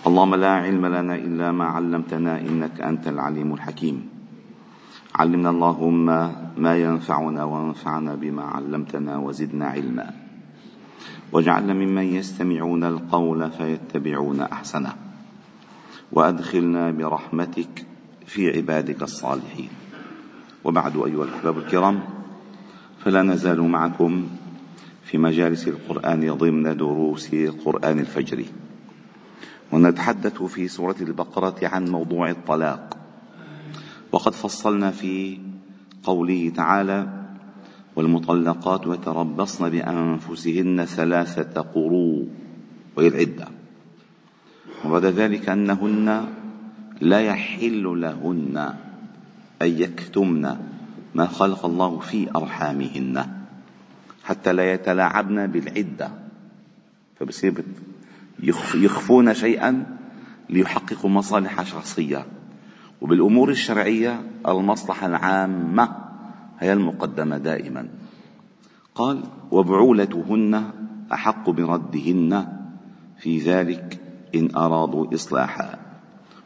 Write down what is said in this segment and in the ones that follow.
اللهم لا علم لنا إلا ما علمتنا إنك أنت العليم الحكيم. علمنا اللهم ما ينفعنا وانفعنا بما علمتنا وزدنا علما. واجعلنا ممن يستمعون القول فيتبعون أحسنه. وأدخلنا برحمتك في عبادك الصالحين. وبعد أيها الأحباب الكرام فلا نزال معكم في مجالس القرآن ضمن دروس قرآن الفجر. ونتحدث في سورة البقرة عن موضوع الطلاق. وقد فصلنا في قوله تعالى والمطلقات يتربصن بأنفسهن ثلاثة قروء وهي العدة. وبعد ذلك أنهن لا يحل لهن أن يكتمن ما خلق الله في أرحامهن حتى لا يتلاعبن بالعدة. فبصير يخفون شيئا ليحققوا مصالح شخصية. وبالأمور الشرعية المصلحة العامة هي المقدمة دائما. قال وبعولتهن أحق بردهن في ذلك إن أرادوا إصلاحا.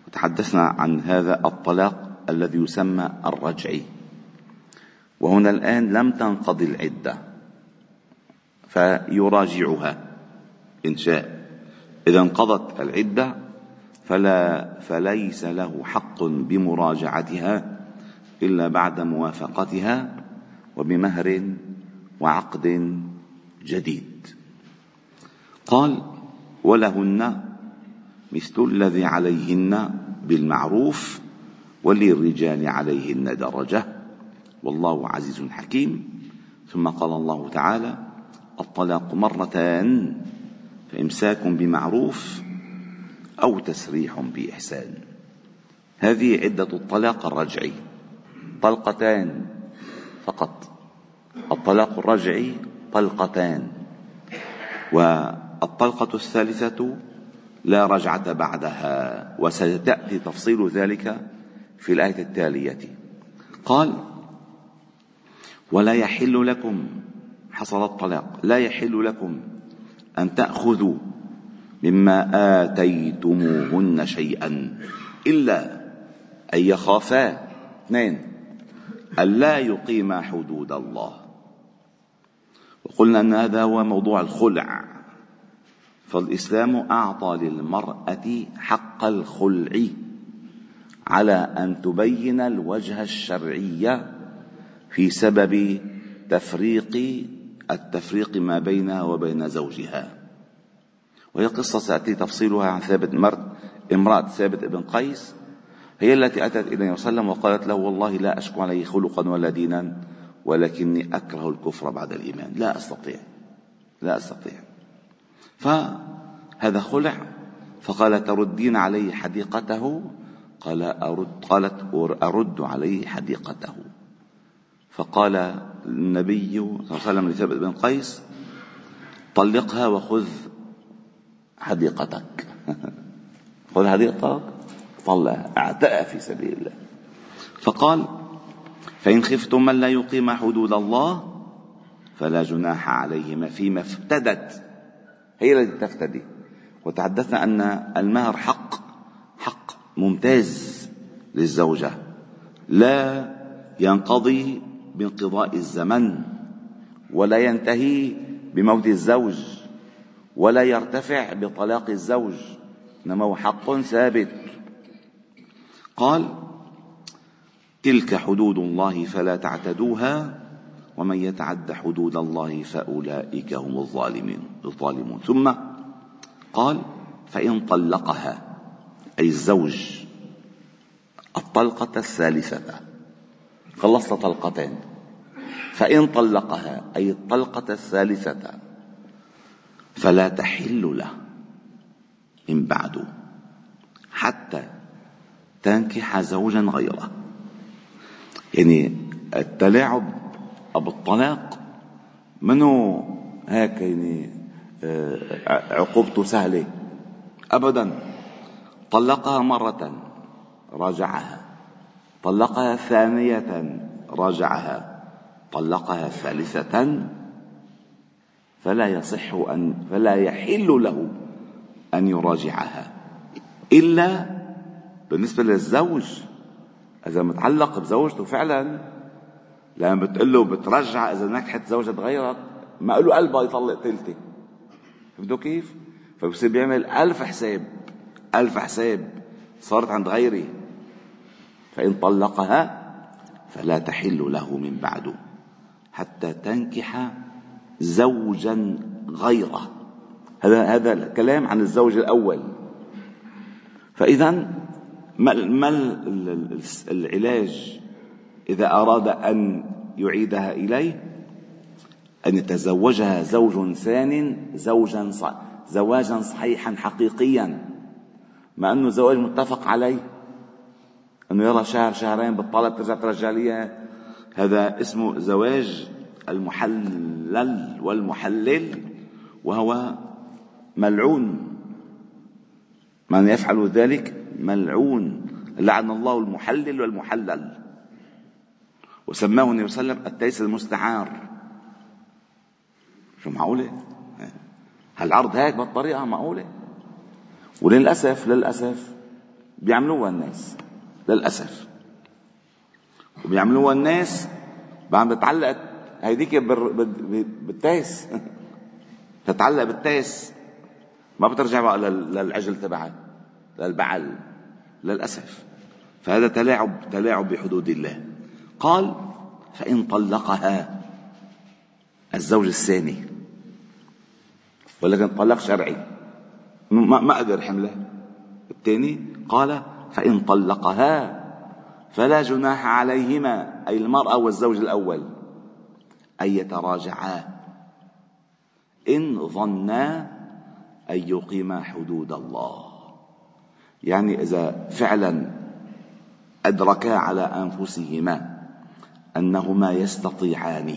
وتحدثنا عن هذا الطلاق الذي يسمى الرجعي وهنا الآن لم تنقضي العدة فيراجعها إن شاء. إذا انقضت العدة فلا فليس له حق بمراجعتها إلا بعد موافقتها وبمهر وعقد جديد. قال ولهن مثل الذي عليهن بالمعروف وللرجال عليهن درجة والله عزيز حكيم. ثم قال الله تعالى الطلاق مرتان. فإمساك بمعروف أو تسريح بإحسان. هذه عدة الطلاق الرجعي. طلقتان فقط. الطلاق الرجعي طلقتان. والطلقة الثالثة لا رجعة بعدها وستأتي تفصيل ذلك في الآية التالية. قال ولا يحل لكم حصل الطلاق لا يحل لكم أن تأخذوا مما آتيتموهن شيئا إلا أن يخافا. اثنين ألا يقيما حدود الله. وقلنا أن هذا هو موضوع الخلع. فالإسلام أعطى للمرأة حق الخلع على أن تبين الوجه الشرعي في سبب تفريق التفريق ما بينها وبين زوجها. وهي قصة سيأتي تفصيلها عن ثابت مرت امرأة ثابت بن قيس. هي التي أتت إلى النبي صلى الله عليه وسلم وقالت له والله لا أشكو عليه خلقا ولا دينا ولكني أكره الكفر بعد الإيمان. لا أستطيع. لا أستطيع. فهذا خلع. فقال تردين عليه حديقته؟ قال أرد قالت أرد عليه حديقته. فقال النبي صلى الله عليه وسلم لثابت بن قيس طلقها وخذ حديقتك. خذ حديقتك طلقها اعتقها في سبيل الله. فقال فإن خفتم من لا يقيم حدود الله فلا جناح عليهما فيما افتدت. هي التي تفتدي. وتحدثنا أن المهر حق حق ممتاز للزوجة. لا ينقضي بانقضاء الزمن ولا ينتهي بموت الزوج ولا يرتفع بطلاق الزوج إنما هو حق ثابت. قال تلك حدود الله فلا تعتدوها ومن يتعد حدود الله فأولئك هم الظالمين الظالمون. ثم قال فإن طلقها أي الزوج الطلقة الثالثة. خلصت طلقتين. فإن طلقها أي الطلقة الثالثة فلا تحل له من بعد حتى تنكح زوجا غيره. يعني التلاعب أو الطلاق منه هيك يعني آه، عقوبته سهلة؟ أبدا. طلقها مرة راجعها. طلقها ثانية راجعها. طلقها ثالثة فلا يصح أن فلا يحل له أن يراجعها. إلا بالنسبة للزوج إذا متعلق بزوجته فعلا لما بتقول له بترجع إذا نكحت زوجة تغيرت ما له قلبها يطلق تلتي فهمتوا كيف؟ فبصير بيعمل ألف حساب ألف حساب صارت عند غيري. فإن طلقها فلا تحل له من بعده. حتى تنكح زوجا غيره. هذا هذا الكلام عن الزوج الأول. فإذا ما العلاج إذا أراد أن يعيدها إليه؟ أن يتزوجها زوج ثان زوجا زواجا صحيحا حقيقيا. مع أنه زواج متفق عليه. أنه يرى شهر شهرين بالطلب ترجع ترجع لي. هذا اسمه زواج المحلل والمحلل وهو ملعون. من يفعل ذلك؟ ملعون. لعن الله المحلل والمحلل له. وسماه النبي صلى الله عليه وسلم التيس المستعار. شو معقولة؟ هالعرض هيك بالطريقة معقولة؟ وللأسف للأسف بيعملوها الناس. للأسف. وبيعملوها الناس. بعد بتعلق هيديك بالتيس تتعلق بالتيس ما بترجع بقى للعجل تبعها للبعل للأسف. فهذا تلاعب تلاعب بحدود الله. قال فإن طلقها. الزوج الثاني. ولكن طلاق شرعي. ما, ما قدر حمله. الثاني قال فإن طلقها. فلا جناح عليهما أي المرأة والزوج الأول. أن يتراجعا. إن ظنا أن يقيما حدود الله. يعني إذا فعلا أدركا على أنفسهما أنهما يستطيعان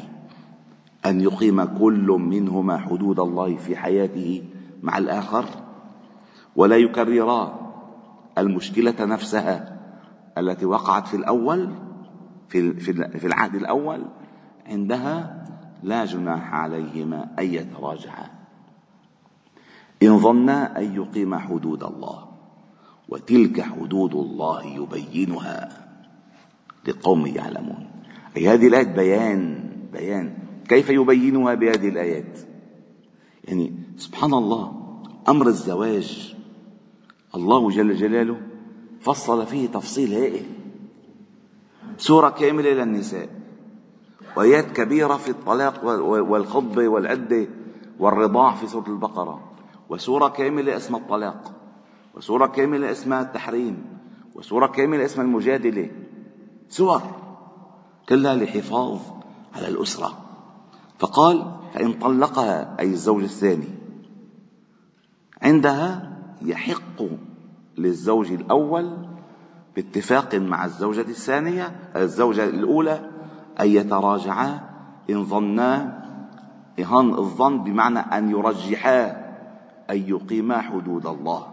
أن يقيم كل منهما حدود الله في حياته مع الآخر ولا يكررا المشكلة نفسها التي وقعت في الأول في في العهد الأول عندها لا جناح عليهما أن يتراجعا. إن ظنا أن يقيم حدود الله وتلك حدود الله يبينها لقوم يعلمون. أي هذه الآية بيان بيان. كيف يبينها بهذه الآيات؟ يعني سبحان الله أمر الزواج. الله جل جلاله فصل فيه تفصيل هائل سورة كاملة للنساء وآيات كبيرة في الطلاق والخطبة والعدة والرضاع في سورة البقرة. وسورة كاملة اسمها الطلاق. وسورة كاملة اسمها التحريم. وسورة كاملة اسمها المجادلة. سور. كلها لحفاظ على الأسرة. فقال فإن طلقها أي الزوج الثاني عندها يحق للزوج الأول باتفاق مع الزوجة الثانية الزوجة الأولى أن يتراجعا إن ظنا إهان الظن بمعنى أن يرجحا أن يقيما حدود الله.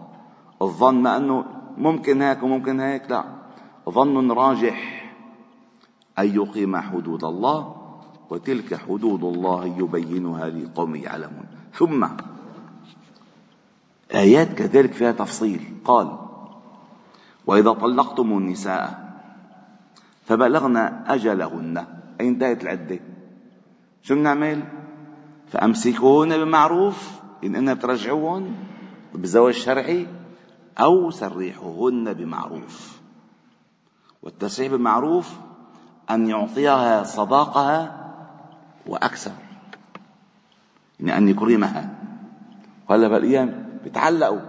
الظن ما أنه ممكن هيك وممكن هيك لا. ظن راجح أن يقيم حدود الله وتلك حدود الله يبينها لقوم يعلمون. ثم آيات كذلك فيها تفصيل. قال وإذا طلقتم النساء فبلغن أجلهن. أي انتهت العدة. شو بنعمل؟ فأمسكوهن بمعروف إن أنها بترجعوهن بزواج شرعي أو سرحوهن بمعروف. والتسريح بالمعروف أن يعطيها صداقها وأكثر. يعني أن يكرمها. قال بالأيام بيتعلقوا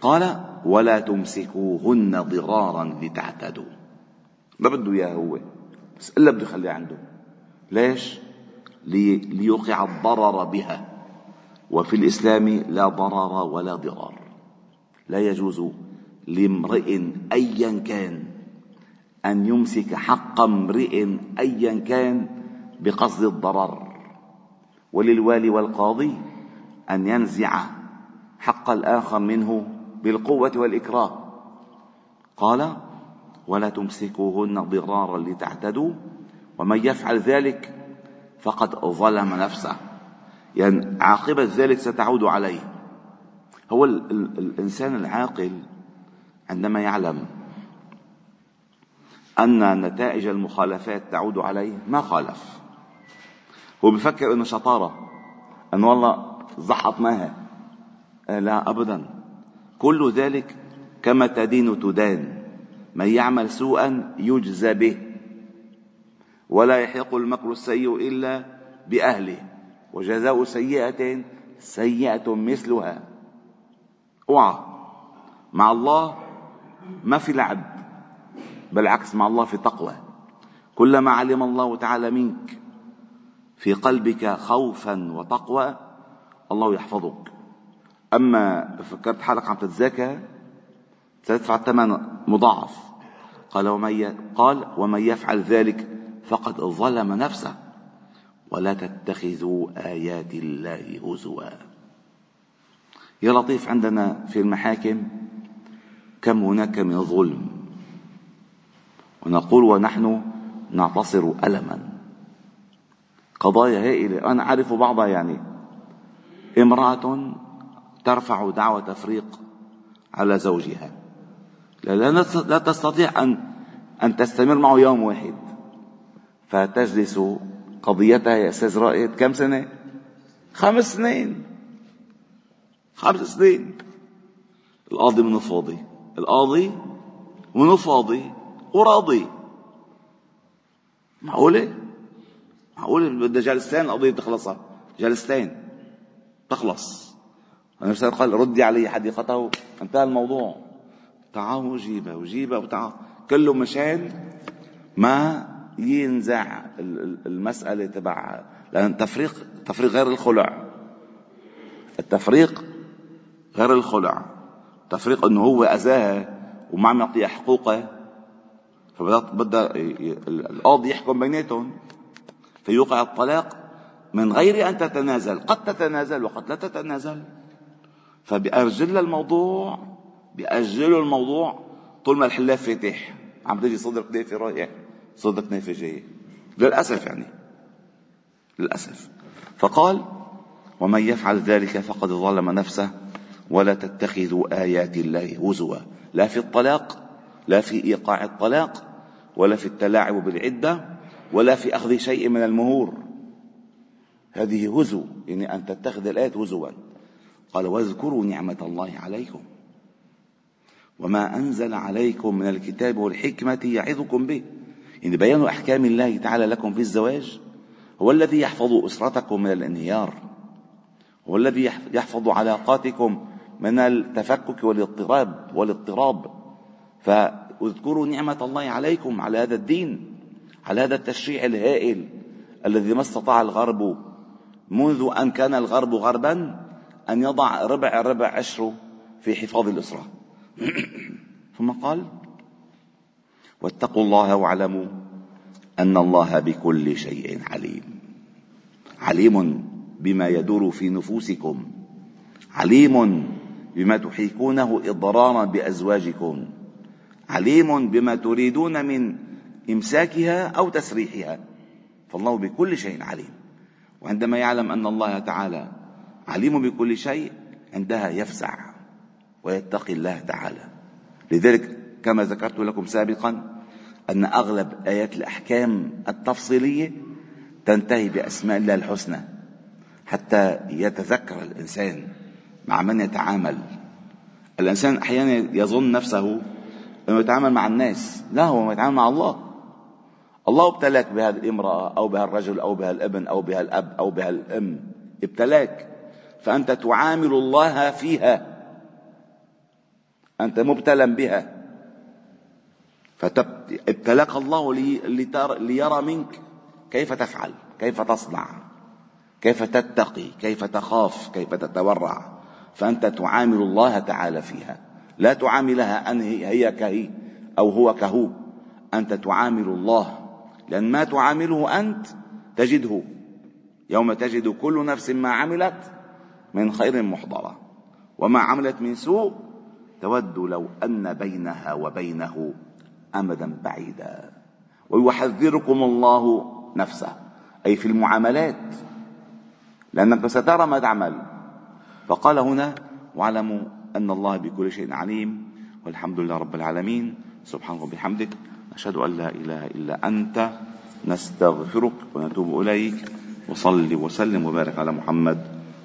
قال ولا تمسكوهن ضرارا لتعتدوا. ما بده إياه هو. بس إلا بده يخليه عنده. ليش؟ لي ليوقع الضرر بها. وفي الإسلام لا ضرر ولا ضرار. لا يجوز لامرئ ايا كان أن يمسك حق امرئ ايا كان بقصد الضرر. وللوالي والقاضي أن ينزع حق الآخر منه بالقوة والاكراه قال ولا تمسكوهن ضرارا لتعتدوا ومن يفعل ذلك فقد ظلم نفسه. يعني عاقبة ذلك ستعود عليه. هو ال ال الإنسان العاقل عندما يعلم أن نتائج المخالفات تعود عليه ما خالف. هو بفكر إنه شطارة إنه والله زحط ماها آه، لا ابدا. كل ذلك كما تدين تدان. من يعمل سوءا يجزى به. ولا يحق المكر السيء إلا بأهله. وجزاء سيئة سيئة مثلها. أوعى. مع الله ما في لعب بالعكس مع الله في تقوى. كلما علم الله تعالى منك في قلبك خوفا وتقوى الله يحفظك. أما فكرت حالك عم تتزكى ستدفع الثمن مضاعف. قال ومن قال ومن يفعل ذلك فقد ظلم نفسه. ولا تتخذوا آيات الله هزوا. يا لطيف عندنا في المحاكم كم هناك من ظلم. ونقول ونحن نعتصر ألما. قضايا هائلة. أنا أعرف بعضها يعني. امرأة ترفع دعوى تفريق على زوجها. لا تستطيع أن أن تستمر معه يوم واحد. فتجلس قضيتها يا أستاذ رائد كم سنة؟ خمس سنين. خمس سنين. القاضي منه فاضي؟ القاضي منه فاضي؟ وراضي. معقولة؟ معقول بدها جلستين القضية تخلصها. جلستين تخلص. النبي قال ردي علي حديقته. انتهى الموضوع. تعالوا وجيبها وجيبها وتعال. كله مشان ما ينزع المسألة تبع لأن التفريق تفريق غير الخلع. التفريق غير الخلع. تفريق إنه هو اذاها وما عم يعطيها حقوقها فبدها القاضي يحكم بيناتهم. فيوقع الطلاق من غير أن تتنازل. قد تتنازل وقد لا تتنازل. فبأجل الموضوع بأجلوا الموضوع طول ما الحلاف فاتح. عم تجي صدر نافي رايح صدر نافي جاي. للأسف يعني. للأسف. فقال ومن يفعل ذلك فقد ظلم نفسه ولا تتخذوا آيات الله هزوا. لا في الطلاق لا في إيقاع الطلاق ولا في التلاعب بالعدة ولا في أخذ شيء من المهور. هذه هزو يعني أن تتخذ الآيات هزوا. قال واذكروا نعمة الله عليكم. وما أنزل عليكم من الكتاب والحكمة يعظكم به. يعني بيان أحكام الله تعالى لكم في الزواج هو الذي يحفظ أسرتكم من الانهيار. هو الذي يحفظ علاقاتكم من التفكك والاضطراب والاضطراب. فاذكروا نعمة الله عليكم على هذا الدين على هذا التشريع الهائل الذي ما استطاع الغرب منذ أن كان الغرب غربا. أن يضع ربع ربع عشره في حفاظ الأسرة. ثم قال واتقوا الله واعلموا أن الله بكل شيء عليم. عليم بما يدور في نفوسكم. عليم بما تحيكونه إضرارا بأزواجكم. عليم بما تريدون من إمساكها أو تسريحها. فالله بكل شيء عليم. وعندما يعلم أن الله تعالى عليم بكل شيء عندها يفزع ويتقي الله تعالى. لذلك كما ذكرت لكم سابقا أن أغلب آيات الأحكام التفصيلية تنتهي بأسماء الله الحسنى حتى يتذكر الإنسان مع من يتعامل. الإنسان أحيانا يظن نفسه أنه يتعامل مع الناس لا هو يتعامل مع الله. الله ابتلاك بهذه الامرأة أو بهالرجل أو بهالابن أو بهالأب أو بهالأم ابتلاك. فأنت تعامل الله فيها. أنت مبتلى بها. فابتلاك الله ليرى منك كيف تفعل كيف تصنع كيف تتقي كيف تخاف كيف تتورع فأنت تعامل الله تعالى فيها. لا تعاملها أن هي كهي أو هو كهو. أنت تعامل الله. لأن ما تعامله أنت تجده. يوم تجد كل نفس ما عملت من خير محضرة. وما عملت من سوء تود لو أن بينها وبينه أمدا بعيدا. ويحذركم الله نفسه أي في المعاملات لأنك سترى ما تعمل. فقال هنا واعلموا أن الله بكل شيء عليم والحمد لله رب العالمين. سبحانك وبحمدك نشهد أن لا إله إلا أنت نستغفرك ونتوب إليك وصل وسلم وبارك على محمد.